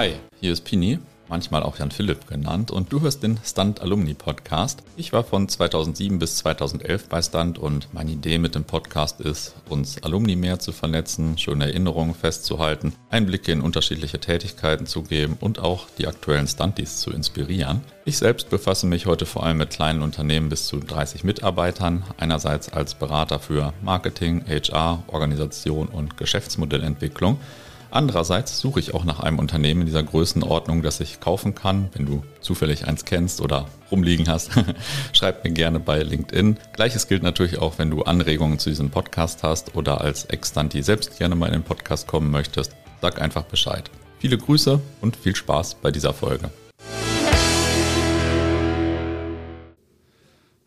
Hi, hier ist Pini, manchmal auch Jan Philipp genannt, und du hörst den Stunt Alumni Podcast. Ich war von 2007 bis 2011 bei Stunt und meine Idee mit dem Podcast ist, uns Alumni mehr zu vernetzen, schöne Erinnerungen festzuhalten, Einblicke in unterschiedliche Tätigkeiten zu geben und auch die aktuellen Stunties zu inspirieren. Ich selbst befasse mich heute vor allem mit kleinen Unternehmen bis zu 30 Mitarbeitern, einerseits als Berater für Marketing, HR, Organisation und Geschäftsmodellentwicklung Andererseits suche ich auch nach einem Unternehmen in dieser Größenordnung, das ich kaufen kann. Wenn du zufällig eins kennst oder rumliegen hast, schreib mir gerne bei LinkedIn. Gleiches gilt natürlich auch, wenn du Anregungen zu diesem Podcast hast oder als Extanti selbst gerne mal in den Podcast kommen möchtest. Sag einfach Bescheid. Viele Grüße und viel Spaß bei dieser Folge.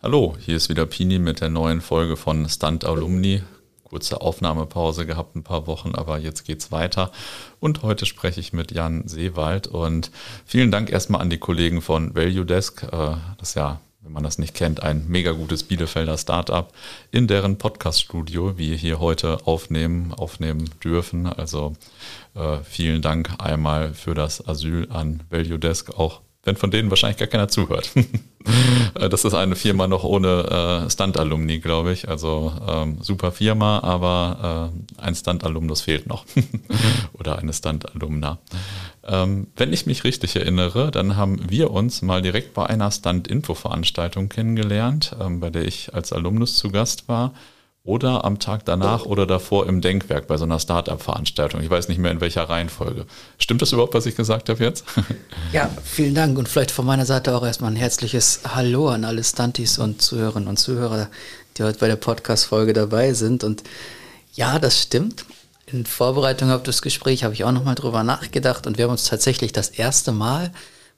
Hallo, hier ist wieder Pini mit der neuen Folge von Stunt Alumni kurze Aufnahmepause gehabt, ein paar Wochen, aber jetzt geht's weiter. Und heute spreche ich mit Jan Seewald und vielen Dank erstmal an die Kollegen von Value Desk. Äh, das ist ja, wenn man das nicht kennt, ein mega gutes Bielefelder Startup, in deren Podcast-Studio wir hier heute aufnehmen, aufnehmen dürfen. Also äh, vielen Dank einmal für das Asyl an Value Desk, auch wenn von denen wahrscheinlich gar keiner zuhört. Äh, das ist eine Firma noch ohne äh, Stunt-Alumni, glaube ich. Also ähm, super Firma, aber äh, ein Stunt-Alumnus fehlt noch. Oder eine Stunt-Alumna. Ähm, wenn ich mich richtig erinnere, dann haben wir uns mal direkt bei einer Stunt-Info-Veranstaltung kennengelernt, ähm, bei der ich als Alumnus zu Gast war oder am Tag danach oder davor im Denkwerk bei so einer Startup-Veranstaltung. Ich weiß nicht mehr in welcher Reihenfolge. Stimmt das überhaupt, was ich gesagt habe jetzt? Ja, vielen Dank und vielleicht von meiner Seite auch erstmal ein herzliches Hallo an alle Stunties und Zuhörerinnen und Zuhörer, die heute bei der Podcast-Folge dabei sind. Und ja, das stimmt. In Vorbereitung auf das Gespräch habe ich auch nochmal drüber nachgedacht und wir haben uns tatsächlich das erste Mal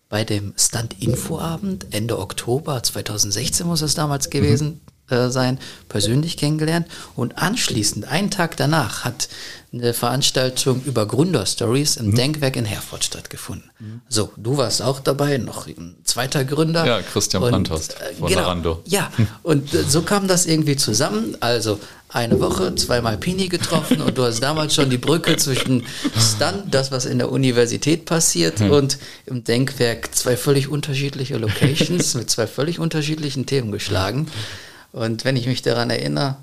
bei dem Stunt-Info-Abend Ende Oktober 2016 muss es damals gewesen, mhm äh, sein, persönlich kennengelernt. Und anschließend, einen Tag danach, hat eine Veranstaltung über Gründerstories im mhm. Denkwerk in Herford stattgefunden. Mhm. So, du warst auch dabei, noch ein zweiter Gründer. Ja, Christian Brandhorst äh, von genau, Arando. Ja, und äh, so kam das irgendwie zusammen. Also eine Woche, zweimal Pini getroffen und du hast damals schon die Brücke zwischen Stunt, das, was in der Universität passiert, mhm. und im Denkwerk zwei völlig unterschiedliche Locations mit zwei völlig unterschiedlichen Themen geschlagen. Und wenn ich mich daran erinnere,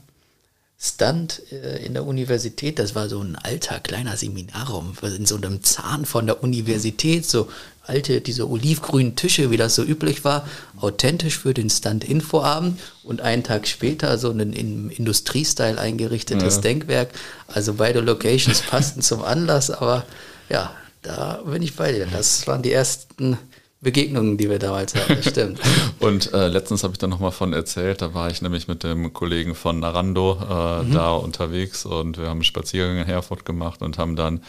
Stunt äh, in der Universität, das war so ein alter kleiner Seminarraum in so einem Zahn von der Universität, so alte, diese olivgrünen Tische, wie das so üblich war, authentisch für den Stunt-Info-Abend und einen Tag später so ein im Industriestyle eingerichtetes ja. Denkwerk. Also beide Locations passten zum Anlass, aber ja, da bin ich bei dir. Das waren die ersten Begegnungen, die wir damals hatten, stimmt. und äh, letztens habe ich dann nochmal von erzählt, da war ich nämlich mit dem Kollegen von Narando äh, mhm. da unterwegs und wir haben einen Spaziergang in Herford gemacht und haben dann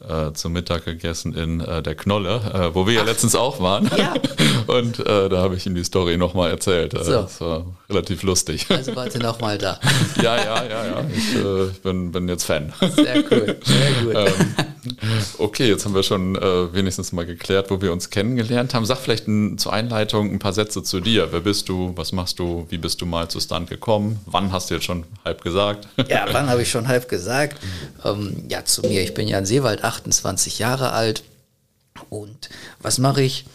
äh, zum Mittag gegessen in äh, der Knolle, äh, wo wir Ach. ja letztens auch waren. Ja. und äh, da habe ich ihm die Story nochmal erzählt. So. Das war relativ lustig. Also wart ihr nochmal da. ja, ja, ja, ja. Ich, ich bin, bin, jetzt Fan. Sehr cool, sehr gut. ähm, okay, jetzt haben wir schon wenigstens mal geklärt, wo wir uns kennengelernt haben. Sag vielleicht ein, zur Einleitung ein paar Sätze zu dir. Wer bist du? Was machst du? Wie bist du mal zu Stunt gekommen? Wann hast du jetzt schon halb gesagt? Ja, wann habe ich schon halb gesagt? Ähm, ja, zu mir. Ich bin Jan Seewald, 28 Jahre alt. Und was mache ich?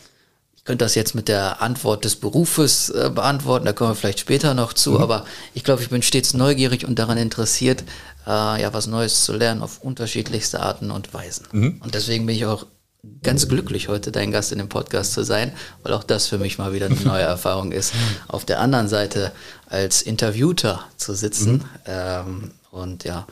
Ich könnte das jetzt mit der Antwort des Berufes äh, beantworten, da kommen wir vielleicht später noch zu, mhm. aber ich glaube, ich bin stets neugierig und daran interessiert, äh, ja, was Neues zu lernen auf unterschiedlichste Arten und Weisen. Mhm. Und deswegen bin ich auch ganz glücklich, heute dein Gast in dem Podcast zu sein, weil auch das für mich mal wieder eine neue Erfahrung ist. Auf der anderen Seite als Interviewter zu sitzen mhm. ähm, und ja,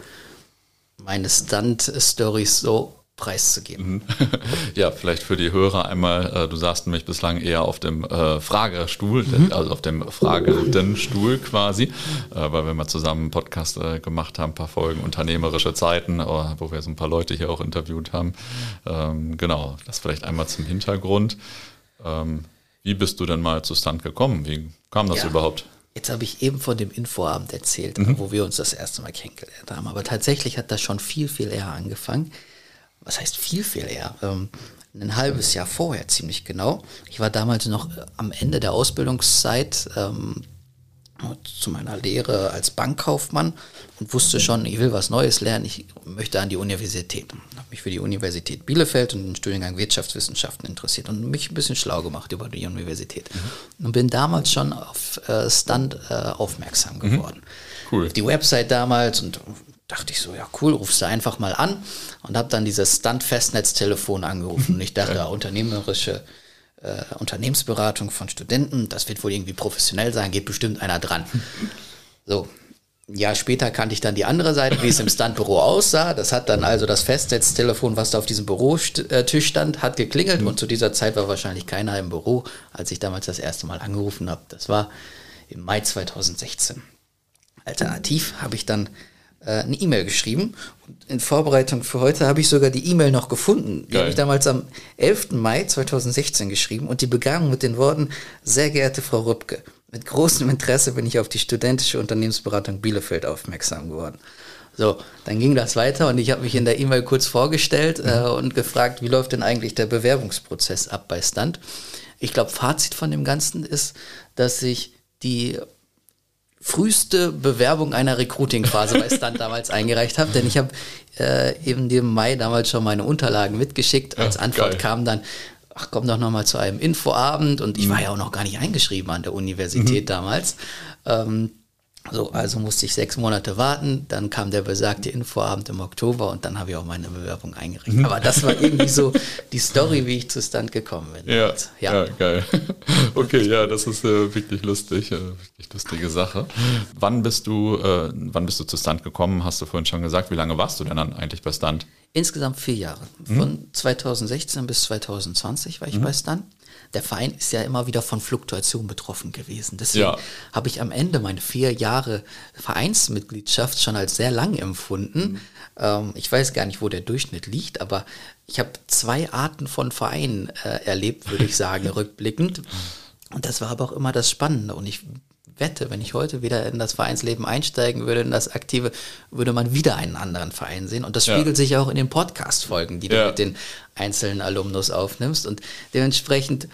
meine Stunt-Stories so preiszugeben. Mhm. Ja, vielleicht für die Hörer einmal, äh, du saßt nämlich bislang eher auf dem äh, Fragestuhl, mhm. also auf dem fragenden Stuhl quasi, äh, weil wir mal zusammen einen Podcast gemacht haben, ein paar Folgen unternehmerische Zeiten, wo wir so ein paar Leute hier auch interviewt haben. Ähm, genau, das vielleicht einmal zum Hintergrund. Ähm, wie bist du denn mal zu Stunt gekommen? Wie kam das ja. überhaupt? Jetzt habe ich eben von dem Infoabend erzählt, mhm. wo wir uns das erste Mal kennengelernt haben. Aber tatsächlich hat das schon viel, viel eher angefangen was heißt viel, viel eher? Ähm, ein halbes Jahr vorher ziemlich genau. Ich war damals noch äh, am Ende der Ausbildungszeit ähm, zu meiner Lehre als Bankkaufmann und wusste schon, ich will was Neues lernen, ich möchte an die Universität. Ich habe mich für die Universität Bielefeld und den Studiengang Wirtschaftswissenschaften interessiert und mich ein bisschen schlau gemacht über die Universität. Mhm. Und bin damals schon auf äh, Stand äh, aufmerksam mhm. geworden. Mhm. Cool. Auf die Website damals und dachte ich so, ja cool, rufst du einfach mal an und habe dann dieses Stunt-Festnetztelefon angerufen und ich dachte, ja, unternehmerische äh, Unternehmensberatung von Studenten, das wird wohl irgendwie professionell sein, geht bestimmt einer dran. So, ein Jahr später kannte ich dann die andere Seite, wie es im Standbüro aussah. Das hat dann also das Festnetztelefon, was da auf diesem Bürotisch stand, hat geklingelt mhm. und zu dieser Zeit war wahrscheinlich keiner im Büro, als ich damals das erste Mal angerufen habe. Das war im Mai 2016. Alternativ habe ich dann eine E-Mail geschrieben. Und in Vorbereitung für heute habe ich sogar die E-Mail noch gefunden. Die habe ich damals am 11. Mai 2016 geschrieben und die begann mit den Worten, sehr geehrte Frau Rübke, mit großem Interesse bin ich auf die studentische Unternehmensberatung Bielefeld aufmerksam geworden. So, dann ging das weiter und ich habe mich in der E-Mail kurz vorgestellt äh, mhm. und gefragt, wie läuft denn eigentlich der Bewerbungsprozess ab bei Stunt? Ich glaube, Fazit von dem Ganzen ist, dass sich die früheste Bewerbung einer Recruiting-Phase bei Stunt damals eingereicht habe, denn ich habe äh, eben im Mai damals schon meine Unterlagen mitgeschickt. Als Antwort geil. kam dann, ach komm doch nochmal zu einem Infoabend und ich war ja auch noch gar nicht eingeschrieben an der Universität mhm. damals. Ähm, so, also musste ich sechs Monate warten, dann kam der besagte Infoabend im Oktober und dann habe ich auch meine Bewerbung eingerichtet. Mhm. Aber das war irgendwie so die Story, wie ich zu Stand gekommen bin. Ja, ja. ja. geil. Okay, ja, das ist äh, wirklich lustig, äh, wirklich lustige Sache. Wann bist du, äh, wann bist du zu Stand gekommen? Hast du vorhin schon gesagt. Wie lange warst du denn dann eigentlich bei Stand? Insgesamt vier Jahre. Von mhm. 2016 bis 2020 war ich mhm. bei Stand der Verein ist ja immer wieder von Fluktuation betroffen gewesen. Deswegen ja. habe ich am Ende meine vier Jahre Vereinsmitgliedschaft schon als sehr lang empfunden. Mhm. Ähm, ich weiß gar nicht, wo der Durchschnitt liegt, aber ich habe zwei Arten von Vereinen äh, erlebt, würde ich sagen, rückblickend. Und das war aber auch immer das Spannende. Und ich wette, wenn ich heute wieder in das Vereinsleben einsteigen würde, in das Aktive, würde man wieder einen anderen Verein sehen. Und das spiegelt ja. sich auch in den Podcast-Folgen, die ja. du mit den einzelnen Alumnus aufnimmst. Und dementsprechend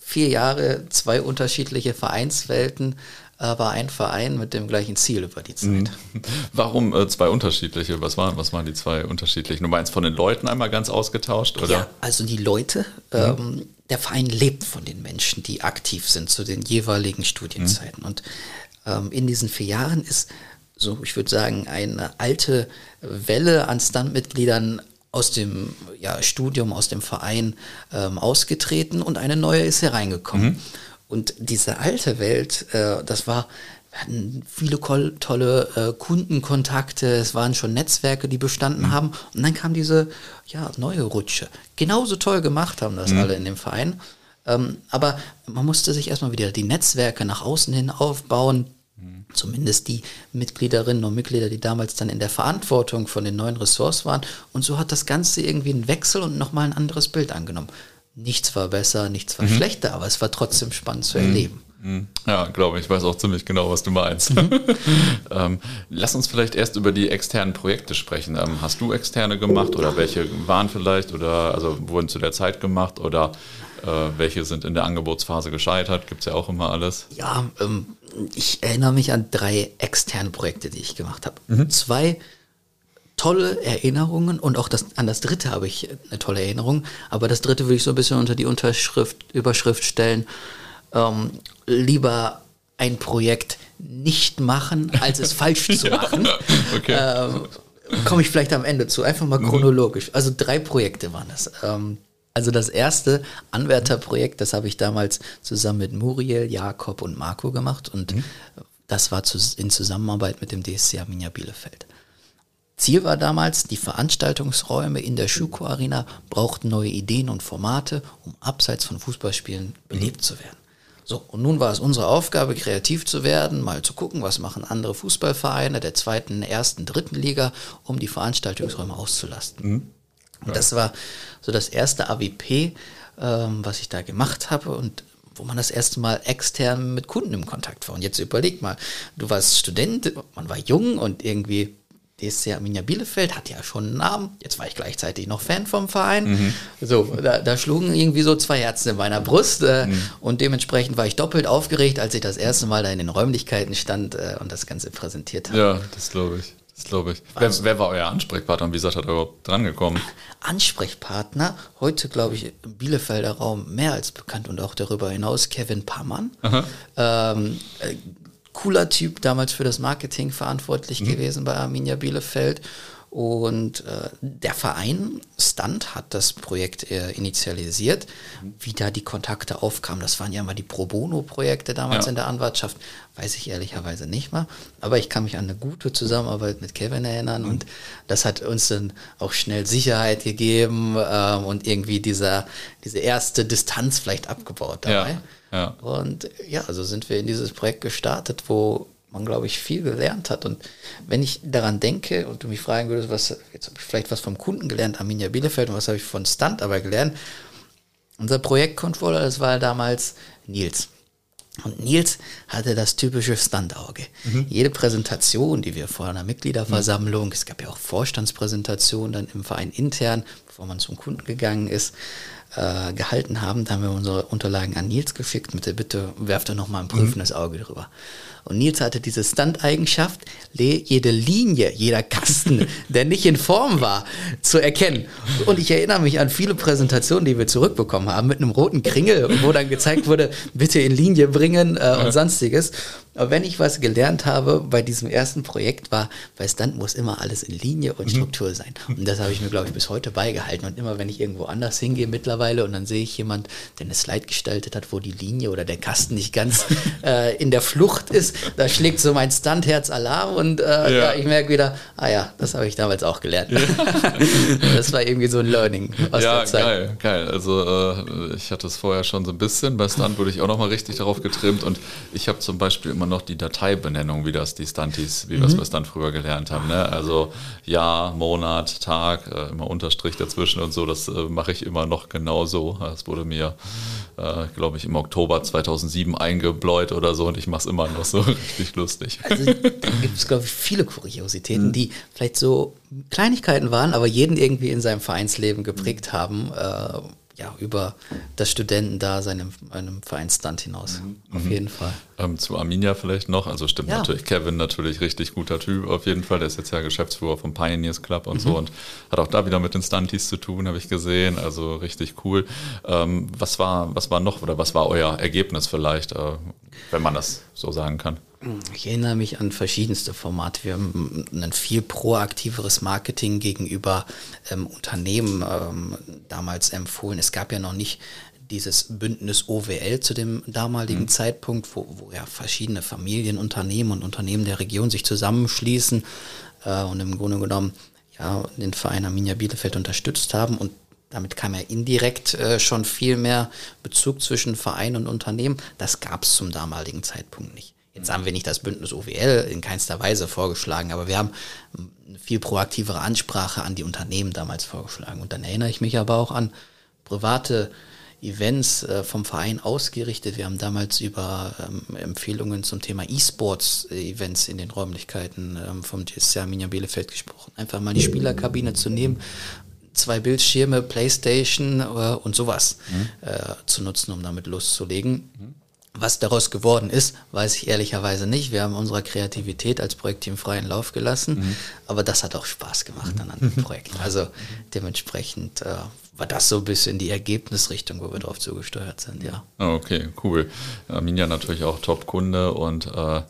vier Jahre, zwei unterschiedliche Vereinswelten, aber ein Verein mit dem gleichen Ziel über die Zeit. Mhm. Warum äh, zwei unterschiedliche? Was waren, was waren die zwei unterschiedlichen? Du meinst von den Leuten einmal ganz ausgetauscht? Oder? Ja, also die Leute, mhm. ähm, der Verein lebt von den Menschen, die aktiv sind zu den jeweiligen Studienzeiten. Mhm. Und ähm, in diesen vier Jahren ist so, ich würde sagen, eine alte Welle an Standmitgliedern aus dem ja, Studium, aus dem Verein ähm, ausgetreten und eine neue ist hereingekommen. Mhm. Und diese alte Welt, äh, das war, wir hatten viele tolle äh, Kundenkontakte, es waren schon Netzwerke, die bestanden mhm. haben. Und dann kam diese ja, neue Rutsche. Genauso toll gemacht haben das mhm. alle in dem Verein. Ähm, aber man musste sich erstmal wieder die Netzwerke nach außen hin aufbauen. Zumindest die Mitgliederinnen und Mitglieder, die damals dann in der Verantwortung von den neuen Ressorts waren. Und so hat das Ganze irgendwie einen Wechsel und nochmal ein anderes Bild angenommen. Nichts war besser, nichts war mhm. schlechter, aber es war trotzdem spannend zu mhm. erleben. Mhm. Ja, glaube ich, ich weiß auch ziemlich genau, was du meinst. Mhm. ähm, lass uns vielleicht erst über die externen Projekte sprechen. Ähm, hast du externe gemacht oder welche waren vielleicht oder also wurden zu der Zeit gemacht oder äh, welche sind in der Angebotsphase gescheitert? Gibt es ja auch immer alles. Ja, ähm, ich erinnere mich an drei externe Projekte, die ich gemacht habe. Mhm. Zwei tolle Erinnerungen und auch das, an das dritte habe ich eine tolle Erinnerung, aber das dritte würde ich so ein bisschen unter die Unterschrift, Überschrift stellen. Ähm, lieber ein Projekt nicht machen, als es falsch zu machen. okay. Ähm, Komme ich vielleicht am Ende zu, einfach mal mhm. chronologisch. Also drei Projekte waren das. Ähm, also das erste Anwärterprojekt, das habe ich damals zusammen mit Muriel, Jakob und Marco gemacht und mhm. das war in Zusammenarbeit mit dem DSC Arminia Bielefeld. Ziel war damals, die Veranstaltungsräume in der Schuko Arena brauchten neue Ideen und Formate, um abseits von Fußballspielen belebt mhm. zu werden. So, und nun war es unsere Aufgabe, kreativ zu werden, mal zu gucken, was machen andere Fußballvereine der zweiten, ersten, dritten Liga, um die Veranstaltungsräume auszulasten. Mhm. Ja. Das war so das erste AWP, ähm, was ich da gemacht habe und wo man das erste Mal extern mit Kunden im Kontakt war. Und jetzt überleg mal, du warst Student, man war jung und irgendwie DSC Arminia Bielefeld hat ja schon einen Namen. Jetzt war ich gleichzeitig noch Fan vom Verein. Mhm. So, da, da, schlugen irgendwie so zwei Herzen in meiner Brust. Äh, mhm. Und dementsprechend war ich doppelt aufgeregt, als ich das erste Mal da in den Räumlichkeiten stand äh, und das Ganze präsentiert habe. Ja, das glaube ich. Das glaube ich. Wer, wer, war euer Ansprechpartner und wie seid ihr überhaupt drangekommen? Ansprechpartner, heute glaube ich im Bielefelder Raum mehr als bekannt und auch darüber hinaus Kevin Pammann. Ähm, äh, cooler Typ, damals für das Marketing verantwortlich mhm. gewesen bei Arminia Bielefeld. Und äh, der Verein Stunt hat das Projekt äh, initialisiert. Wie da die Kontakte aufkamen, das waren ja immer die Pro Bono-Projekte damals ja. in der Anwartschaft, weiß ich ehrlicherweise nicht mehr. Aber ich kann mich an eine gute Zusammenarbeit mit Kevin erinnern mhm. und das hat uns dann auch schnell Sicherheit gegeben äh, und irgendwie dieser, diese erste Distanz vielleicht abgebaut dabei. Ja. Ja. Und ja, also sind wir in dieses Projekt gestartet, wo man, glaube ich, viel gelernt hat. Und wenn ich daran denke und du mich fragen würdest, was, jetzt habe ich vielleicht was vom Kunden gelernt, Arminia Bielefeld, und was habe ich von Stunt aber gelernt, unser Projektcontroller, das war damals Nils. Und Nils hatte das typische Standauge. Mhm. Jede Präsentation, die wir vor einer Mitgliederversammlung, mhm. es gab ja auch Vorstandspräsentationen dann im Verein intern, bevor man zum Kunden gegangen ist, äh, gehalten haben, da haben wir unsere Unterlagen an Nils geschickt mit der Bitte, werft da nochmal ein prüfendes mhm. Auge drüber. Und Nils hatte diese Stunt-Eigenschaft, jede Linie, jeder Kasten, der nicht in Form war, zu erkennen. Und ich erinnere mich an viele Präsentationen, die wir zurückbekommen haben, mit einem roten Kringel, wo dann gezeigt wurde, bitte in Linie bringen äh, und sonstiges. Aber wenn ich was gelernt habe bei diesem ersten Projekt war, bei Stunt muss immer alles in Linie und mhm. Struktur sein. Und das habe ich mir, glaube ich, bis heute beigehalten. Und immer wenn ich irgendwo anders hingehe mittlerweile und dann sehe ich jemand, der eine Slide gestaltet hat, wo die Linie oder der Kasten nicht ganz äh, in der Flucht ist, da schlägt so mein Stuntherz Alarm und äh, ja. ja. ich merke wieder, ah ja, das habe ich damals auch gelernt. Ja. das war irgendwie so ein Learning aus ja, der Zeit. Geil, geil. Also äh, ich hatte es vorher schon so ein bisschen. Bei Stunt wurde ich auch nochmal richtig darauf getrimmt und ich habe zum Beispiel immer noch die Dateibenennung, wie das die Stunties, wie mhm. wir es bei Stunt früher gelernt haben. Ne? Also Jahr, Monat, Tag, äh, immer Unterstrich dazwischen und so, das äh, mache ich immer noch genauso. Das wurde mir, äh, glaube ich, im Oktober 2007 eingebläut oder so und ich mache es immer noch so richtig lustig. Also da gibt es, glaube ich, viele Kuriositäten, mhm. die vielleicht so Kleinigkeiten waren, aber jeden irgendwie in seinem Vereinsleben geprägt haben. Äh, ja, über das Studentendasein im, einem Vereinsstand hinaus. Mhm. Auf mhm. jeden Fall. Ähm, zu Arminia vielleicht noch, also stimmt ja. natürlich, Kevin natürlich richtig guter Typ auf jeden Fall, der ist jetzt ja Geschäftsführer vom Pioneers Club und mhm. so und hat auch da wieder mit den Stunties zu tun, habe ich gesehen, also richtig cool. Ähm, was, war, was war noch oder was war euer Ergebnis vielleicht, äh, wenn man das so sagen kann? Ich erinnere mich an verschiedenste Formate. Wir haben ein viel proaktiveres Marketing gegenüber ähm, Unternehmen ähm, damals empfohlen. Es gab ja noch nicht dieses Bündnis OWL zu dem damaligen mhm. Zeitpunkt, wo, wo ja verschiedene Familienunternehmen und Unternehmen der Region sich zusammenschließen äh, und im Grunde genommen ja, den Verein Arminia Bielefeld unterstützt haben und damit kam ja indirekt äh, schon viel mehr Bezug zwischen Verein und Unternehmen. Das gab es zum damaligen Zeitpunkt nicht. Jetzt haben wir nicht das Bündnis OWL in keinster Weise vorgeschlagen, aber wir haben eine viel proaktivere Ansprache an die Unternehmen damals vorgeschlagen. Und dann erinnere ich mich aber auch an private Events äh, vom Verein ausgerichtet. Wir haben damals über ähm, Empfehlungen zum Thema E-Sports-Events in den Räumlichkeiten ähm, vom GSC Arminia Bielefeld gesprochen. Einfach mal die Spielerkabine zu nehmen, zwei Bildschirme, Playstation äh, und sowas mhm. äh, zu nutzen, um damit loszulegen. Mhm. Was daraus geworden ist, weiß ich ehrlicherweise nicht. Wir haben unserer Kreativität als Projektteam freien Lauf gelassen, mhm. aber das hat auch Spaß gemacht an dem mhm. Projekt. Also dementsprechend äh, war das so ein bisschen die Ergebnisrichtung, wo wir drauf zugesteuert sind, ja. Ah, okay, cool. Arminia natürlich auch Top-Kunde und äh,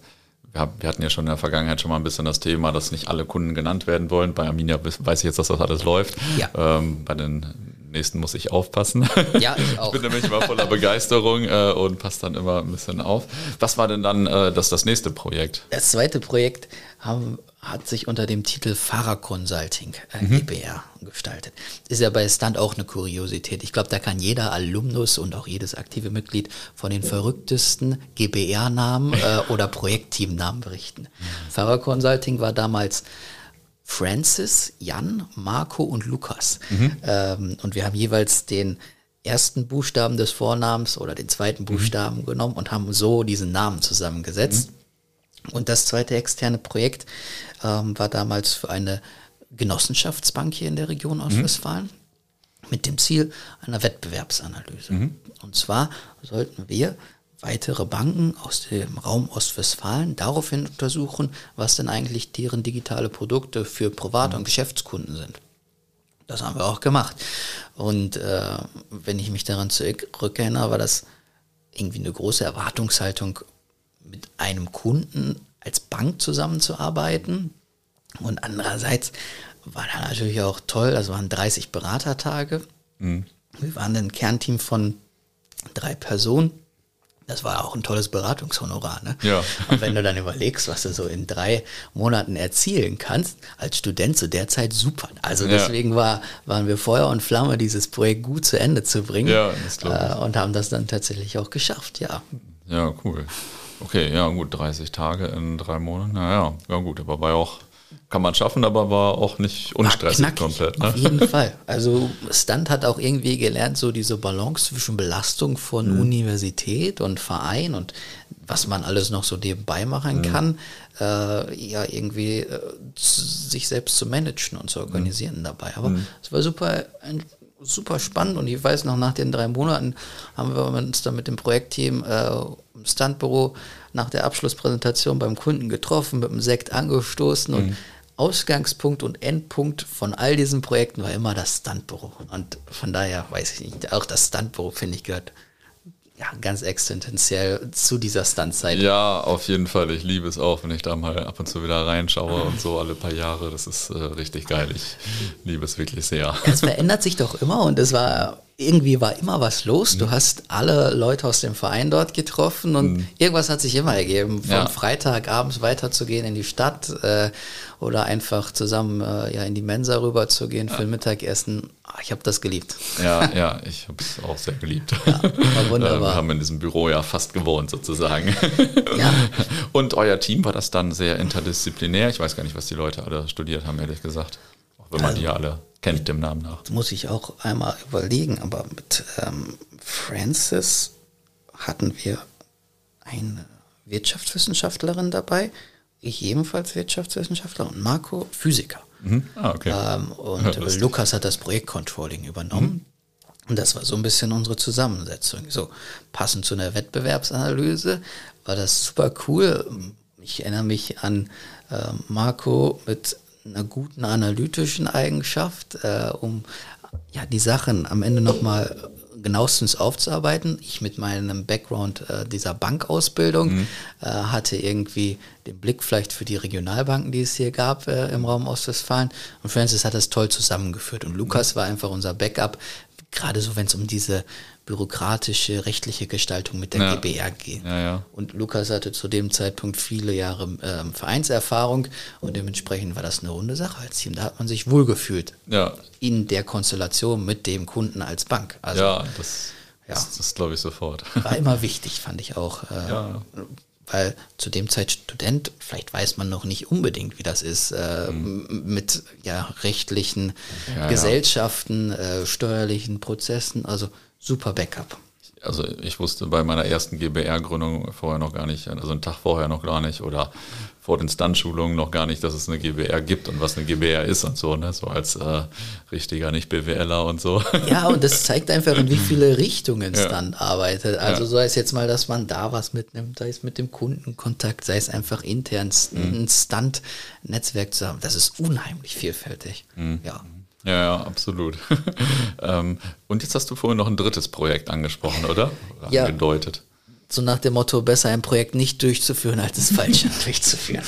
wir hatten ja schon in der Vergangenheit schon mal ein bisschen das Thema, dass nicht alle Kunden genannt werden wollen. Bei Arminia weiß ich jetzt, dass das alles läuft. Ja. Ähm, bei den nächsten muss ich aufpassen. Ja, ich auch. ich bin nämlich immer voller Begeisterung äh, und passe dann immer ein bisschen auf. Was war denn dann äh, das, das nächste Projekt? Das zweite Projekt haben, hat sich unter dem Titel Fahrer Consulting äh, mhm. GBR gestaltet. Ist ja bei Stunt auch eine Kuriosität. Ich glaube, da kann jeder Alumnus und auch jedes aktive Mitglied von den verrücktesten GBR-Namen äh, oder Projektteamnamen berichten. Mhm. Fahrer Consulting war damals Francis, Jan, Marco und Lukas. Mhm. Ähm, und wir haben jeweils den ersten Buchstaben des Vornamens oder den zweiten mhm. Buchstaben mhm. genommen und haben so diesen Namen zusammengesetzt. Mhm. Und das zweite externe Projekt ähm, war damals für eine Genossenschaftsbank hier in der Region Ostwestfalen mhm. mit dem Ziel einer Wettbewerbsanalyse. Mhm. Und zwar sollten wir weitere Banken aus dem Raum Ostwestfalen daraufhin untersuchen, was denn eigentlich deren digitale Produkte für Privat- und mhm. Geschäftskunden sind. Das haben wir auch gemacht. Und äh, wenn ich mich daran zurückerinnere, war das irgendwie eine große Erwartungshaltung, mit einem Kunden als Bank zusammenzuarbeiten. Und andererseits war da natürlich auch toll, das waren 30 Beratertage. Mhm. Wir waren ein Kernteam von drei Personen das war auch ein tolles Beratungshonorar. Ne? Ja. Und wenn du dann überlegst, was du so in drei Monaten erzielen kannst, als Student zu der Zeit super. Also deswegen ja. war, waren wir Feuer und Flamme, dieses Projekt gut zu Ende zu bringen. Ja, äh, und haben das dann tatsächlich auch geschafft, ja. Ja, cool. Okay, ja gut, 30 Tage in drei Monaten. Naja, ja gut, aber war ja auch kann man schaffen, aber war auch nicht unstressig komplett. Ne? Auf jeden Fall. Also Stunt hat auch irgendwie gelernt, so diese Balance zwischen Belastung von mhm. Universität und Verein und was man alles noch so nebenbei machen mhm. kann, äh, ja, irgendwie äh, sich selbst zu managen und zu organisieren mhm. dabei. Aber mhm. es war super, super spannend und ich weiß noch, nach den drei Monaten haben wir uns dann mit dem Projektteam äh, im Stuntbüro nach der Abschlusspräsentation beim Kunden getroffen, mit dem Sekt angestoßen und mhm. Ausgangspunkt und Endpunkt von all diesen Projekten war immer das Stuntbüro. Und von daher weiß ich nicht, auch das Stuntbüro, finde ich, gehört ja, ganz existenziell zu dieser Stuntzeit. Ja, auf jeden Fall. Ich liebe es auch, wenn ich da mal ab und zu wieder reinschaue und so alle paar Jahre. Das ist äh, richtig geil. Ich liebe es wirklich sehr. Ja, es verändert sich doch immer und es war irgendwie war immer was los. Du mhm. hast alle Leute aus dem Verein dort getroffen und mhm. irgendwas hat sich immer ergeben. Von ja. Freitag abends weiterzugehen in die Stadt äh, oder einfach zusammen äh, ja, in die Mensa rüber zu gehen für ja. Mittagessen. Ah, ich habe das geliebt. Ja, ja, ich habe es auch sehr geliebt. Ja, war wunderbar. Wir haben in diesem Büro ja fast gewohnt sozusagen. Ja. Und euer Team war das dann sehr interdisziplinär. Ich weiß gar nicht, was die Leute alle studiert haben, ehrlich gesagt. Auch wenn man also, die alle kennt dem Namen nach. Muss ich auch einmal überlegen, aber mit ähm, Francis hatten wir eine Wirtschaftswissenschaftlerin dabei, ich ebenfalls Wirtschaftswissenschaftler und Marco Physiker. Mhm. Ah, okay. Ähm, und ja, Lukas hat das Projektcontrolling übernommen. Mhm. Und das war so ein bisschen unsere Zusammensetzung. So, passend zu einer Wettbewerbsanalyse war das super cool. Ich erinnere mich an äh, Marco mit einer guten analytischen Eigenschaft, äh, um ja, die Sachen am Ende nochmal genauestens aufzuarbeiten. Ich mit meinem Background äh, dieser Bankausbildung mhm. äh, hatte irgendwie den Blick vielleicht für die Regionalbanken, die es hier gab äh, im Raum Ostwestfalen. Und Francis hat das toll zusammengeführt. Und Lukas mhm. war einfach unser Backup, gerade so, wenn es um diese bürokratische, rechtliche Gestaltung mit der ja. GBR geht. Ja, ja. Und Lukas hatte zu dem Zeitpunkt viele Jahre ähm, Vereinserfahrung und dementsprechend war das eine runde Sache als Team. Da hat man sich wohlgefühlt in der Konstellation mit dem Kunden als Bank. Also, ja, das, das, das glaube ich sofort. War immer wichtig, fand ich auch. Äh, weil zu dem Zeit Student, vielleicht weiß man noch nicht unbedingt, wie das ist, äh, mhm. mit ja, rechtlichen ja, Gesellschaften, ja. Äh, steuerlichen Prozessen, also super Backup. Also ich wusste bei meiner ersten GBR-Gründung vorher noch gar nicht, also einen Tag vorher noch gar nicht oder vor den Stunt-Schulungen noch gar nicht, dass es eine GBR gibt und was eine GBR ist und so, ne? So als äh, richtiger Nicht-BWLer und so. Ja, und das zeigt einfach, in wie viele Richtungen ja. Stunt arbeitet. Also ja. sei es jetzt mal, dass man da was mitnimmt, sei es mit dem Kundenkontakt, sei es einfach intern mhm. ein Stunt-Netzwerk zu haben. Das ist unheimlich vielfältig. Mhm. Ja. Ja, ja, absolut. ähm, und jetzt hast du vorhin noch ein drittes Projekt angesprochen, oder? Ja. Angedeutet so nach dem Motto, besser ein Projekt nicht durchzuführen, als es falsch durchzuführen.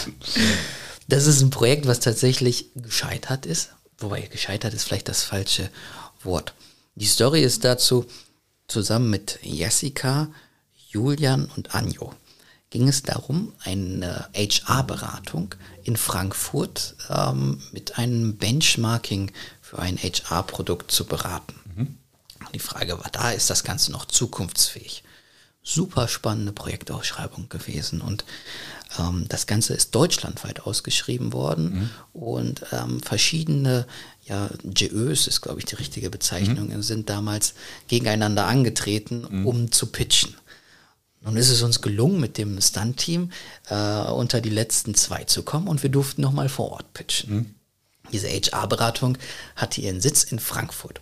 Das ist ein Projekt, was tatsächlich gescheitert ist. Wobei gescheitert ist vielleicht das falsche Wort. Die Story ist dazu, zusammen mit Jessica, Julian und Anjo ging es darum, eine HR-Beratung in Frankfurt ähm, mit einem Benchmarking für ein HR-Produkt zu beraten. Mhm. Die Frage war da, ist das Ganze noch zukunftsfähig? super spannende Projektausschreibung gewesen. Und ähm, das Ganze ist deutschlandweit ausgeschrieben worden mhm. und ähm, verschiedene ja, GÖs ist, glaube ich, die richtige Bezeichnung, mhm. sind damals gegeneinander angetreten, mhm. um zu pitchen. Nun ist es uns gelungen, mit dem Stunt-Team äh, unter die letzten zwei zu kommen und wir durften nochmal vor Ort pitchen. Mhm. Diese HR-Beratung hatte ihren Sitz in Frankfurt.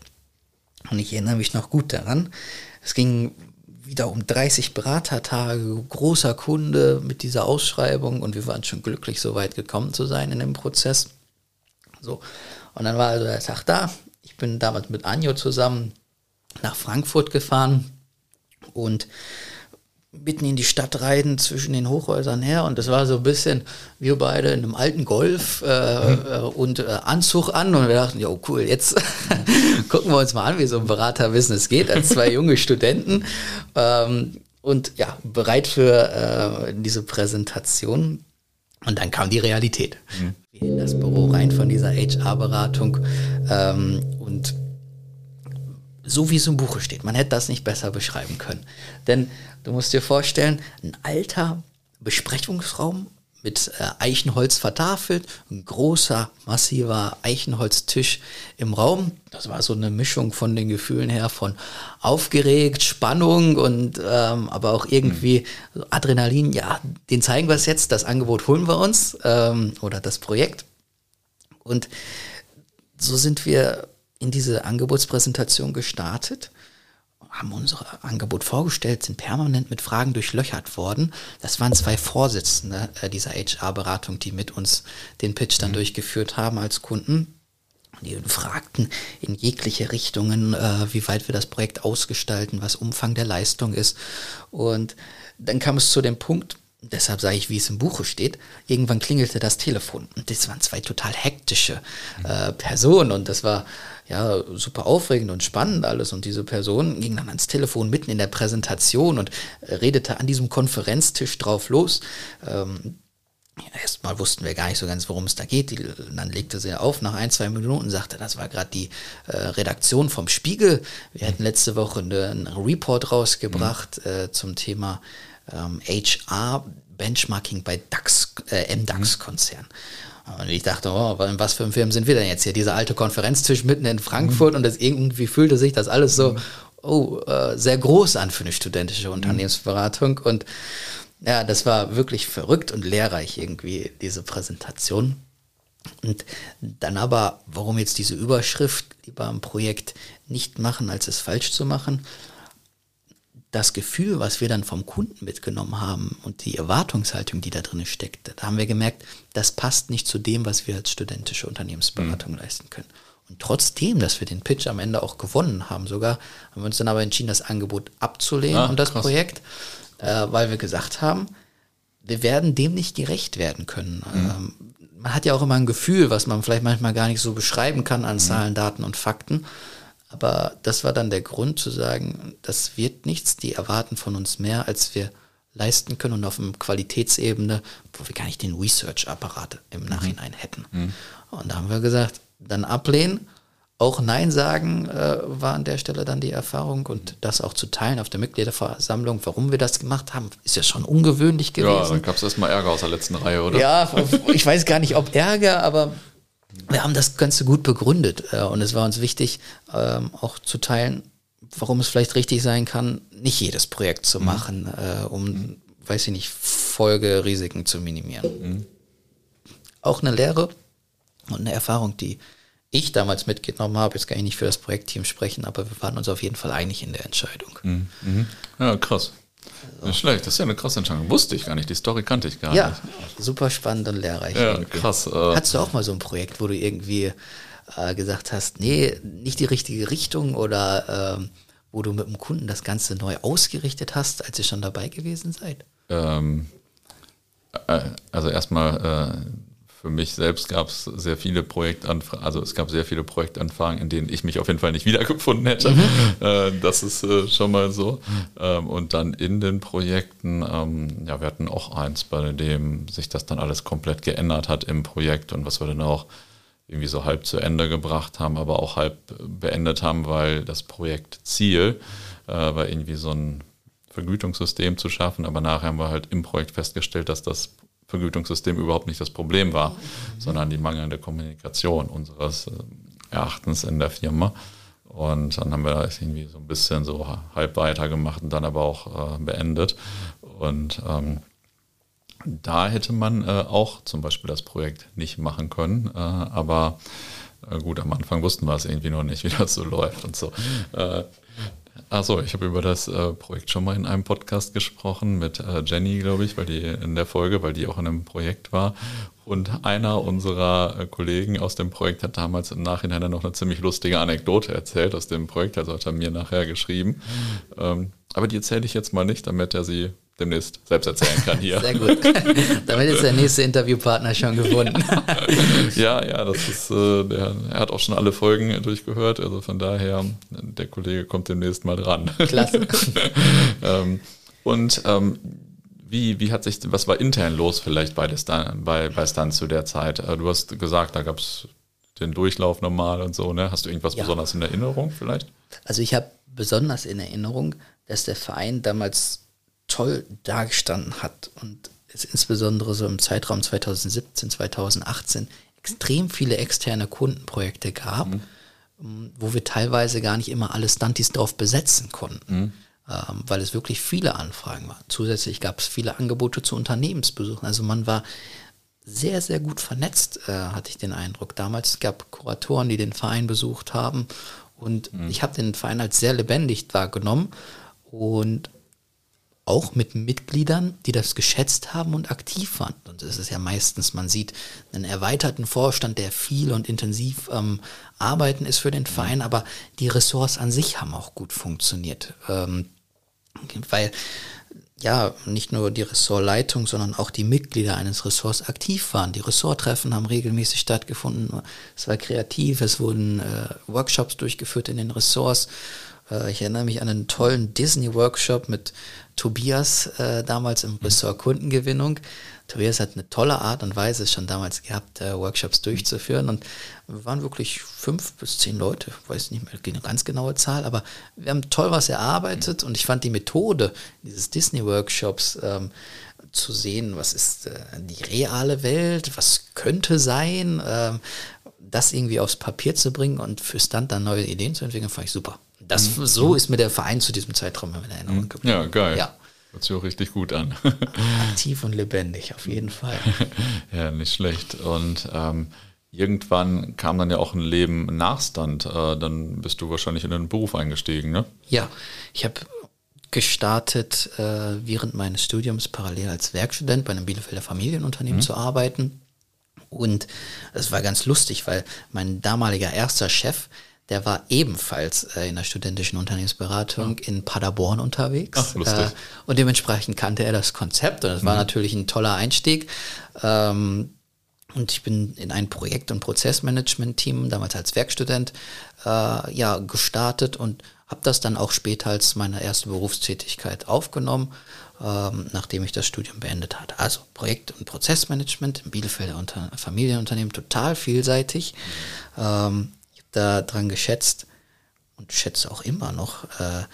Und ich erinnere mich noch gut daran. Es ging wieder um 30 Beratertage, großer Kunde mit dieser Ausschreibung und wir waren schon glücklich, so weit gekommen zu sein in dem Prozess. So. Und dann war also der Tag da. Ich bin damals mit Anjo zusammen nach Frankfurt gefahren und mitten in die Stadt reiten zwischen den Hochhäusern her und das war so ein bisschen wir beide in einem alten Golf äh, mhm. und äh, Anzug an und wir dachten, ja cool, jetzt gucken wir uns mal an, wie so ein Beraterbusiness geht als zwei junge Studenten ähm, und ja, bereit für äh, diese Präsentation und dann kam die Realität. Mhm. In das Büro rein von dieser HR-Beratung ähm, und so wie es im Buche steht. Man hätte das nicht besser beschreiben können. Denn du musst dir vorstellen, ein alter Besprechungsraum mit äh, Eichenholz vertafelt, ein großer, massiver Eichenholztisch im Raum. Das war so eine Mischung von den Gefühlen her von aufgeregt, Spannung und ähm, aber auch irgendwie mhm. Adrenalin. Ja, den zeigen wir es jetzt, das Angebot holen wir uns ähm, oder das Projekt. Und so sind wir in diese Angebotspräsentation gestartet, haben unser Angebot vorgestellt, sind permanent mit Fragen durchlöchert worden. Das waren zwei Vorsitzende äh, dieser HR-Beratung, die mit uns den Pitch dann mhm. durchgeführt haben als Kunden. Die fragten in jegliche Richtungen, äh, wie weit wir das Projekt ausgestalten, was Umfang der Leistung ist. Und dann kam es zu dem Punkt, deshalb sage ich, wie es im Buche steht, irgendwann klingelte das Telefon. Und das waren zwei total hektische äh, Personen und das war ja super aufregend und spannend alles. Und diese Person ging dann ans Telefon mitten in der Präsentation und äh, redete an diesem Konferenztisch drauf los. Ähm, Erstmal wussten wir gar nicht so ganz, worum es da geht. Die, dann legte sie auf nach ein, zwei Minuten und sagte, das war gerade die äh, Redaktion vom Spiegel. Wir hatten letzte Woche einen Report rausgebracht mhm. äh, zum Thema ähm, HR Benchmarking bei DAX, äh, MDAX-Konzern. Und ich dachte, oh, in was für einem Film sind wir denn jetzt hier? Dieser alte Konferenztisch mitten in Frankfurt mhm. und das irgendwie fühlte sich das alles so, mhm. oh, äh, sehr groß an für eine studentische mhm. Unternehmensberatung. Und ja, das war wirklich verrückt und lehrreich irgendwie, diese Präsentation. Und dann aber, warum jetzt diese Überschrift lieber am Projekt nicht machen, als es falsch zu machen? Das Gefühl, was wir dann vom Kunden mitgenommen haben und die Erwartungshaltung, die da drin steckt, da haben wir gemerkt, das passt nicht zu dem, was wir als studentische Unternehmensberatung mhm. leisten können. Und trotzdem, dass wir den Pitch am Ende auch gewonnen haben, sogar haben wir uns dann aber entschieden, das Angebot abzulehnen ah, und das krass. Projekt, äh, weil wir gesagt haben, wir werden dem nicht gerecht werden können. Mhm. Ähm, man hat ja auch immer ein Gefühl, was man vielleicht manchmal gar nicht so beschreiben kann an mhm. Zahlen, Daten und Fakten. Aber das war dann der Grund zu sagen, das wird nichts, die erwarten von uns mehr, als wir leisten können und auf einer Qualitätsebene, wo wir gar nicht den Research-Apparat im mhm. Nachhinein hätten. Mhm. Und da haben wir gesagt, dann ablehnen, auch Nein sagen äh, war an der Stelle dann die Erfahrung und das auch zu teilen auf der Mitgliederversammlung, warum wir das gemacht haben, ist ja schon ungewöhnlich gewesen. Ja, dann gab es erstmal Ärger aus der letzten Reihe, oder? Ja, ich weiß gar nicht, ob Ärger, aber wir haben das Ganze gut begründet äh, und es war uns wichtig, ähm, auch zu teilen, warum es vielleicht richtig sein kann, nicht jedes Projekt zu mhm. machen, äh, um, mhm. weiß ich nicht, Folgerisiken zu minimieren. Mhm. Auch eine Lehre und eine Erfahrung, die ich damals mitgenommen habe, jetzt kann ich nicht für das Projektteam sprechen, aber wir waren uns auf jeden Fall einig in der Entscheidung. Mhm. mhm. Ja, krass. Also. Nicht schlecht, das ist ja eine krasse Entscheidung. Wusste ich gar nicht, die Story kannte ich gar ja, nicht. Ja, super spannend und lehrreich. Ja, irgendwie. krass. Äh Hattest du auch mal so ein Projekt, wo du irgendwie äh, gesagt hast, nee, nicht die richtige Richtung oder äh, wo du mit dem Kunden das Ganze neu ausgerichtet hast, als ihr schon dabei gewesen seid? Ähm, äh, also erstmal äh, für mich selbst gab es sehr viele Projektanfragen, also es gab sehr viele Projektanfragen, in denen ich mich auf jeden Fall nicht wiedergefunden hätte. Mhm. Äh, das ist äh, schon mal so. Ähm, und dann in den Projekten, ähm, ja, wir hatten auch eins, bei dem sich das dann alles komplett geändert hat im Projekt und was wir dann auch irgendwie so halb zu Ende gebracht haben, aber auch halb beendet haben, weil das Projektziel äh, war irgendwie so ein Vergütungssystem zu schaffen, aber nachher haben wir halt im Projekt festgestellt, dass das Vergütungssystem überhaupt nicht das Problem war, mhm. sondern die mangelnde Kommunikation unseres äh, Erachtens in der Firma. Und dann haben wir da irgendwie so ein bisschen so halb weitergemacht und dann aber auch äh, beendet. Und ähm, da hätte man äh, auch zum Beispiel das Projekt nicht machen können. Äh, aber äh, gut, am Anfang wussten wir es irgendwie noch nicht, wie das so läuft und so. Achso, ich habe über das äh, Projekt schon mal in einem Podcast gesprochen mit äh, Jenny, glaube ich, weil die in der Folge, weil die auch in einem Projekt war. Und einer unserer äh, Kollegen aus dem Projekt hat damals im Nachhinein dann noch eine ziemlich lustige Anekdote erzählt aus dem Projekt, also hat er mir nachher geschrieben. Ähm, aber die erzähle ich jetzt mal nicht, damit er sie demnächst selbst erzählen kann hier. Sehr gut. Damit ist der nächste Interviewpartner schon gefunden. ja, ja, das ist, äh, der, er hat auch schon alle Folgen durchgehört, also von daher, der Kollege kommt demnächst mal dran. Klasse. ähm, und ähm, wie, wie hat sich, was war intern los vielleicht bei, Stan, bei, bei Stan zu der Zeit? Äh, du hast gesagt, da gab es den Durchlauf normal und so, ne? Hast du irgendwas ja. besonders in Erinnerung vielleicht? Also ich habe besonders in Erinnerung, dass der Verein damals toll dargestanden hat und es insbesondere so im Zeitraum 2017, 2018 extrem viele externe Kundenprojekte gab, mhm. Ähm, wo wir teilweise gar nicht immer alle Stunties drauf besetzen konnten, mhm. ähm, weil es wirklich viele Anfragen waren. Zusätzlich gab es viele Angebote zu Unternehmensbesuchen. Also man war sehr, sehr gut vernetzt, äh, hatte ich den Eindruck. Damals gab es Kuratoren, die den Verein besucht haben und mhm. ich habe den Verein als sehr lebendig wahrgenommen und auch mit Mitgliedern, die das geschätzt haben und aktiv waren. Und das ist ja meistens, man sieht einen erweiterten Vorstand, der viel und intensiv ähm, arbeiten ist für den Verein, aber die Ressorts an sich haben auch gut funktioniert. Ähm, weil ja, nicht nur die Ressortleitung, sondern auch die Mitglieder eines Ressorts aktiv waren. Die Ressorttreffen haben regelmäßig stattgefunden. Es war kreativ, es wurden äh, Workshops durchgeführt in den Ressorts. Äh, ich erinnere mich an einen tollen Disney-Workshop mit Tobias äh, damals im mhm. Ressort Kundengewinnung. Tobias hat eine tolle Art und Weise schon damals gehabt, äh, Workshops durchzuführen. Und wir waren wirklich fünf bis zehn Leute, ich weiß nicht mehr eine ganz genaue Zahl, aber wir haben toll was erarbeitet und ich fand die Methode dieses Disney-Workshops ähm, zu sehen, was ist äh, die reale Welt, was könnte sein, ähm, das irgendwie aufs Papier zu bringen und für Stand dann neue Ideen zu entwickeln, fand ich super. Das, mhm. So ist mir der Verein zu diesem Zeitraum in Erinnerung mhm. geblieben. Ja, geil. Ja. Hört sich auch richtig gut an. Aktiv und lebendig, auf jeden Fall. ja, nicht schlecht. Und ähm, irgendwann kam dann ja auch ein Leben Nachstand. Äh, dann bist du wahrscheinlich in den Beruf eingestiegen, ne? Ja, ich habe gestartet, äh, während meines Studiums parallel als Werkstudent bei einem Bielefelder Familienunternehmen mhm. zu arbeiten. Und es war ganz lustig, weil mein damaliger erster Chef, der war ebenfalls äh, in der studentischen Unternehmensberatung ja. in Paderborn unterwegs. Ach, äh, und dementsprechend kannte er das Konzept und es mhm. war natürlich ein toller Einstieg. Ähm, und ich bin in ein Projekt- und Prozessmanagement-Team, damals als Werkstudent, äh, ja, gestartet und habe das dann auch später als meine erste Berufstätigkeit aufgenommen, ähm, nachdem ich das Studium beendet hatte. Also Projekt- und Prozessmanagement im Bielefelder Unter Familienunternehmen, total vielseitig. Mhm. Ähm, daran geschätzt und schätze auch immer noch, äh,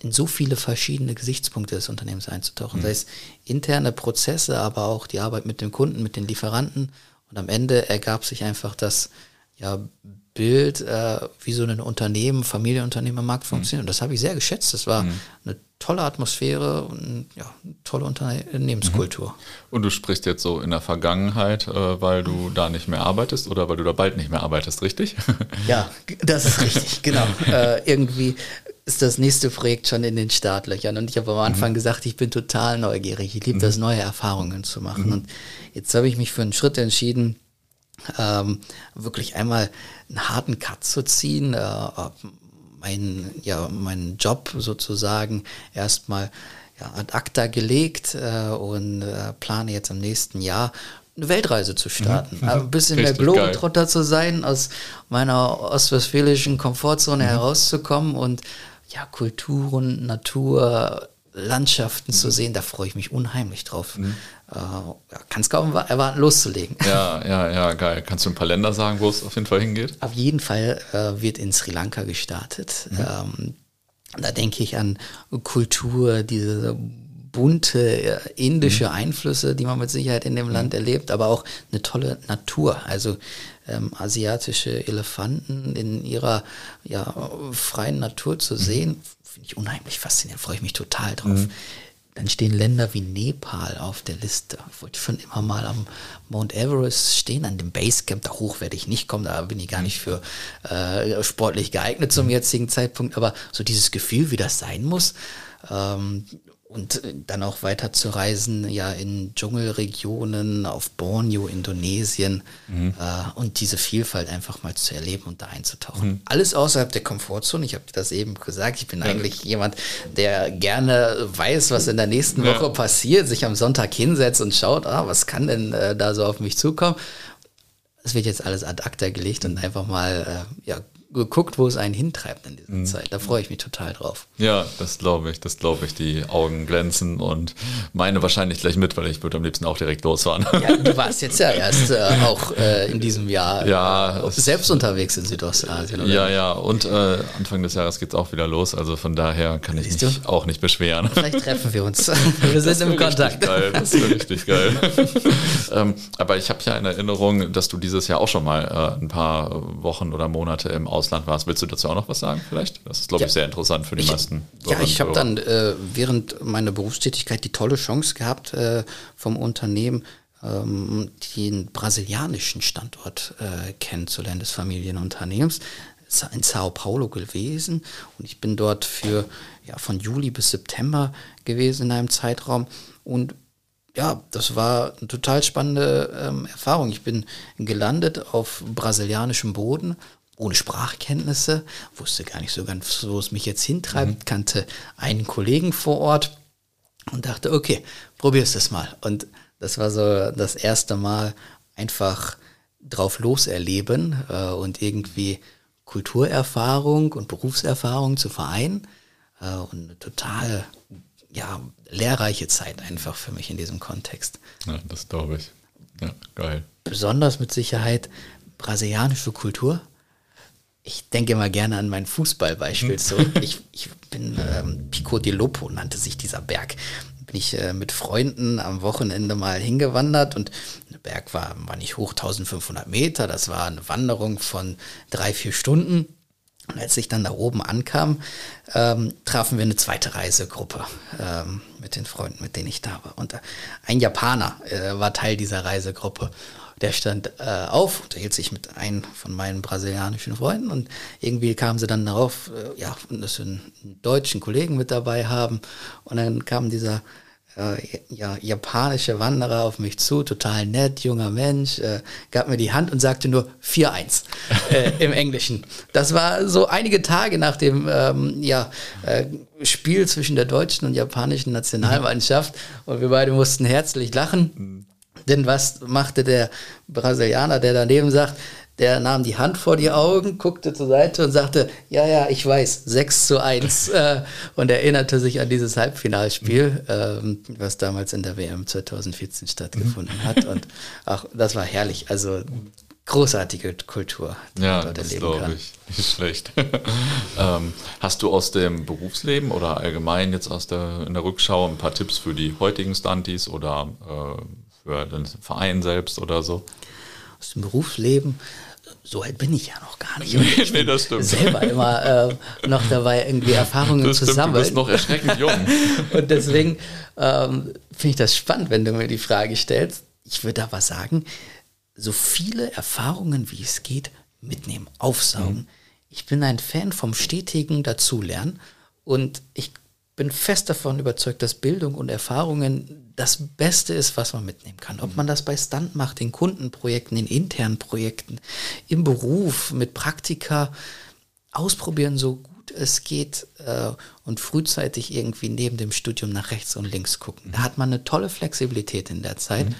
in so viele verschiedene Gesichtspunkte des Unternehmens einzutauchen. Mhm. Sei es interne Prozesse, aber auch die Arbeit mit dem Kunden, mit den Lieferanten. Und am Ende ergab sich einfach das ja, Bild, äh, wie so ein Unternehmen, Familienunternehmen am Markt mhm. funktioniert. Mhm. Und das habe ich sehr geschätzt. Das war mhm. eine tolle Atmosphäre und ja, tolle Unternehmenskultur. Mhm. Und du sprichst jetzt so in der Vergangenheit, äh, weil du da nicht mehr arbeitest oder weil du da bald nicht mehr arbeitest, richtig? Ja, das ist richtig, genau. Äh, irgendwie ist das nächste Projekt schon in den Startlöchern. Und ich habe am Anfang mhm. gesagt, ich bin total neugierig. Ich liebe mhm. das, neue Erfahrungen zu machen. Mhm. Und jetzt habe ich mich für einen Schritt entschieden, ähm, wirklich einmal einen harten Cut zu ziehen, äh, mein, ja, meinen Job sozusagen erstmal ja, ad acta gelegt äh, und äh, plane jetzt im nächsten Jahr eine Weltreise zu starten. Mhm. Ein bisschen Richtig mehr Globetrotter zu sein, aus meiner ostwestfälischen Komfortzone mhm. herauszukommen und ja, Kulturen, Natur, Landschaften mhm. zu sehen, da freue ich mich unheimlich drauf. Mhm. Äh, ja, Kann es kaum erwarten, loszulegen. Ja, ja, ja, geil. Kannst du ein paar Länder sagen, wo es auf jeden Fall hingeht? Auf jeden Fall äh, wird in Sri Lanka gestartet. Mhm. Ähm, da denke ich an Kultur, diese bunte äh, indische Einflüsse, die man mit Sicherheit in dem Land erlebt, aber auch eine tolle Natur. Also ähm, asiatische Elefanten in ihrer ja, freien Natur zu sehen, finde ich unheimlich faszinierend, freue ich mich total drauf. Mhm. Dann stehen Länder wie Nepal auf der Liste. Ich wollte schon immer mal am Mount Everest stehen, an dem Basecamp. Da hoch werde ich nicht kommen, da bin ich gar nicht für äh, sportlich geeignet zum jetzigen Zeitpunkt. Aber so dieses Gefühl, wie das sein muss, ähm, und äh, dann auch weiter zu reisen, ja, in Dschungelregionen, auf Borneo, Indonesien mhm. äh, und diese Vielfalt einfach mal zu erleben und da einzutauchen. Mhm. Alles außerhalb der Komfortzone. Ich habe das eben gesagt. Ich bin ja. eigentlich jemand, der gerne weiß, was in der nächsten ja. Woche passiert, sich am Sonntag hinsetzt und schaut, ah, was kann denn äh, da so auf mich zukommen. Es wird jetzt alles ad acta gelegt und einfach mal äh, ja, geguckt, wo es einen hintreibt in dieser mhm. Zeit. Da freue ich mich total drauf. Ja, das glaube ich, das glaube ich. Die Augen glänzen und meine wahrscheinlich gleich mit, weil ich würde am liebsten auch direkt losfahren. Ja, du warst jetzt ja erst äh, auch äh, in diesem Jahr ja, äh, selbst unterwegs in Südostasien. Ja, ja, und äh, Anfang des Jahres geht es auch wieder los, also von daher kann ich mich auch nicht beschweren. Vielleicht treffen wir uns. Wir sind im Kontakt. Geil, das wäre richtig geil. ähm, aber ich habe ja in Erinnerung, dass du dieses Jahr auch schon mal äh, ein paar Wochen oder Monate im Ausland warst. Willst du dazu auch noch was sagen vielleicht? Das ist, glaube ja. ich, sehr interessant für die ich, meisten. Ja, ich habe dann äh, während meiner Berufstätigkeit die tolle Chance gehabt, äh, vom Unternehmen ähm, den brasilianischen Standort äh, kennenzulernen des Familienunternehmens in Sao Paulo gewesen und ich bin dort für ja, von Juli bis September gewesen in einem Zeitraum und ja, das war eine total spannende ähm, Erfahrung. Ich bin gelandet auf brasilianischem Boden ohne Sprachkenntnisse, wusste gar nicht so ganz, wo es mich jetzt hintreibt, mhm. kannte einen Kollegen vor Ort und dachte, okay, probier's das mal. Und das war so das erste Mal einfach drauf loserleben äh, und irgendwie Kulturerfahrung und Berufserfahrung zu vereinen äh, und eine total ja, lehrreiche Zeit einfach für mich in diesem Kontext. Ja, das glaube ich. Ja, geil. Besonders mit Sicherheit brasilianische Kultur ich denke immer gerne an mein Fußballbeispiel mhm. zurück. Ich, ich bin ähm, Pico di Lopo, nannte sich dieser Berg. Bin ich äh, mit Freunden am Wochenende mal hingewandert und der Berg war, war nicht hoch, 1500 Meter. Das war eine Wanderung von drei, vier Stunden. Und als ich dann da oben ankam, ähm, trafen wir eine zweite Reisegruppe ähm, mit den Freunden, mit denen ich da war. Und äh, ein Japaner äh, war Teil dieser Reisegruppe. Der stand äh, auf, unterhielt sich mit einem von meinen brasilianischen Freunden und irgendwie kamen sie dann darauf, äh, ja, dass wir einen deutschen Kollegen mit dabei haben. Und dann kam dieser äh, ja, japanische Wanderer auf mich zu, total nett, junger Mensch, äh, gab mir die Hand und sagte nur 4-1 äh, im Englischen. Das war so einige Tage nach dem ähm, ja, äh, Spiel zwischen der deutschen und japanischen Nationalmannschaft und wir beide mussten herzlich lachen. Mhm. Denn was machte der Brasilianer, der daneben sagt, der nahm die Hand vor die Augen, guckte zur Seite und sagte, ja, ja, ich weiß, 6 zu 1 äh, und erinnerte sich an dieses Halbfinalspiel, ähm, was damals in der WM 2014 stattgefunden hat. Und auch das war herrlich. Also großartige Kultur, die ja, man dort erleben kann. Ich. Nicht schlecht. ähm, hast du aus dem Berufsleben oder allgemein jetzt aus der, in der Rückschau ein paar Tipps für die heutigen Stunties oder äh, für den Verein selbst oder so? Aus dem Berufsleben, so alt bin ich ja noch gar nicht. Nee, ich nee, das stimmt. selber immer äh, noch dabei, irgendwie Erfahrungen das zu stimmt, sammeln. Du bist noch erschreckend jung. Und deswegen ähm, finde ich das spannend, wenn du mir die Frage stellst. Ich würde aber sagen, so viele Erfahrungen, wie es geht, mitnehmen, aufsaugen. Mhm. Ich bin ein Fan vom stetigen Dazulernen und ich bin fest davon überzeugt, dass Bildung und Erfahrungen das Beste ist, was man mitnehmen kann. Ob man das bei Stunt macht, in Kundenprojekten, in internen Projekten, im Beruf, mit Praktika, ausprobieren, so gut es geht äh, und frühzeitig irgendwie neben dem Studium nach rechts und links gucken. Da hat man eine tolle Flexibilität in der Zeit. Mhm.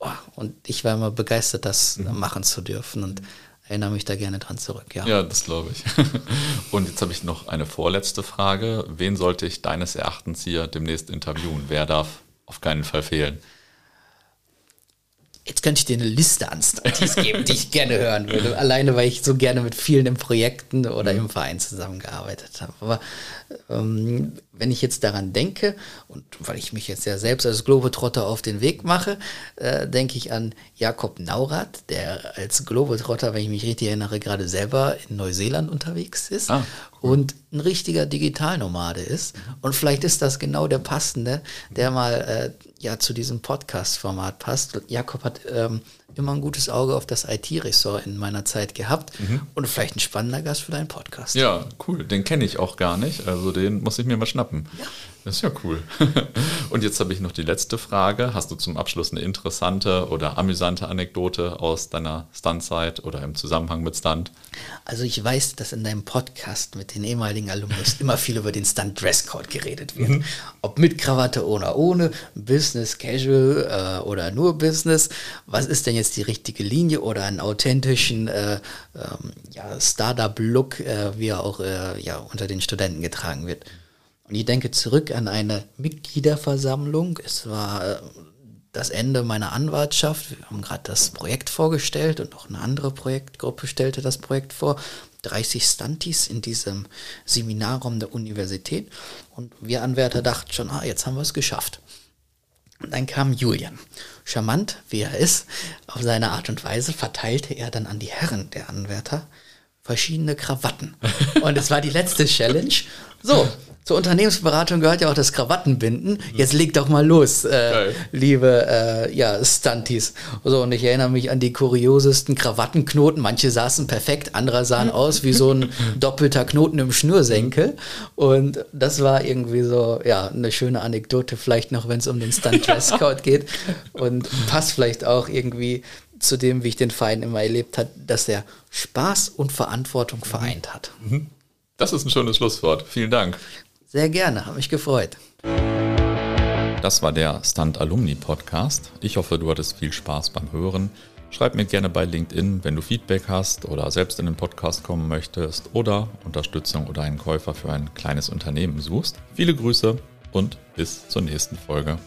Oh, und ich war immer begeistert, das mhm. machen zu dürfen. Und erinnere mich da gerne dran zurück. Ja, ja das glaube ich. Und jetzt habe ich noch eine vorletzte Frage. Wen sollte ich deines Erachtens hier demnächst interviewen? Wer darf auf keinen Fall fehlen? Jetzt könnte ich dir eine Liste an Studies geben, die ich gerne hören würde. Alleine, weil ich so gerne mit vielen in Projekten oder im Verein zusammengearbeitet habe. Aber wenn ich jetzt daran denke, und weil ich mich jetzt ja selbst als Globetrotter auf den Weg mache, äh, denke ich an Jakob Naurath, der als Globetrotter, wenn ich mich richtig erinnere, gerade selber in Neuseeland unterwegs ist ah, cool. und ein richtiger Digitalnomade ist. Und vielleicht ist das genau der Passende, der mal äh, ja zu diesem Podcast-Format passt. Jakob hat ähm, immer ein gutes Auge auf das IT-Ressort in meiner Zeit gehabt mhm. und vielleicht ein spannender Gast für deinen Podcast. Ja, cool. Den kenne ich auch gar nicht. Also den muss ich mir mal schnappen. Ja. Das ist ja cool. Und jetzt habe ich noch die letzte Frage. Hast du zum Abschluss eine interessante oder amüsante Anekdote aus deiner Stuntzeit oder im Zusammenhang mit Stunt? Also ich weiß, dass in deinem Podcast mit den ehemaligen Alumnus immer viel über den Stunt Dresscode geredet wird. Mhm. Ob mit Krawatte oder ohne, Business, Casual äh, oder nur Business. Was ist denn jetzt die richtige Linie oder einen authentischen äh, ähm, ja, Startup-Look, äh, wie er auch äh, ja, unter den Studenten getragen wird? Und ich denke zurück an eine Mitgliederversammlung. Es war äh, das Ende meiner Anwartschaft. Wir haben gerade das Projekt vorgestellt und auch eine andere Projektgruppe stellte das Projekt vor. 30 Stunties in diesem Seminarraum der Universität. Und wir Anwärter dachten schon, ah, jetzt haben wir es geschafft. Und dann kam Julian. Charmant, wie er ist, auf seine Art und Weise verteilte er dann an die Herren der Anwärter verschiedene Krawatten. Und es war die letzte Challenge. So, zur Unternehmensberatung gehört ja auch das Krawattenbinden. Jetzt leg doch mal los, äh, liebe äh, ja, Stunties. So, und ich erinnere mich an die kuriosesten Krawattenknoten. Manche saßen perfekt, andere sahen aus wie so ein doppelter Knoten im Schnürsenkel. Und das war irgendwie so, ja, eine schöne Anekdote, vielleicht noch, wenn es um den Stunt-Dresscode geht. Und passt vielleicht auch irgendwie zu dem, wie ich den Verein immer erlebt habe, dass er Spaß und Verantwortung vereint hat. Mhm. Das ist ein schönes Schlusswort. Vielen Dank. Sehr gerne, habe mich gefreut. Das war der Stunt Alumni Podcast. Ich hoffe, du hattest viel Spaß beim Hören. Schreib mir gerne bei LinkedIn, wenn du Feedback hast oder selbst in den Podcast kommen möchtest oder Unterstützung oder einen Käufer für ein kleines Unternehmen suchst. Viele Grüße und bis zur nächsten Folge.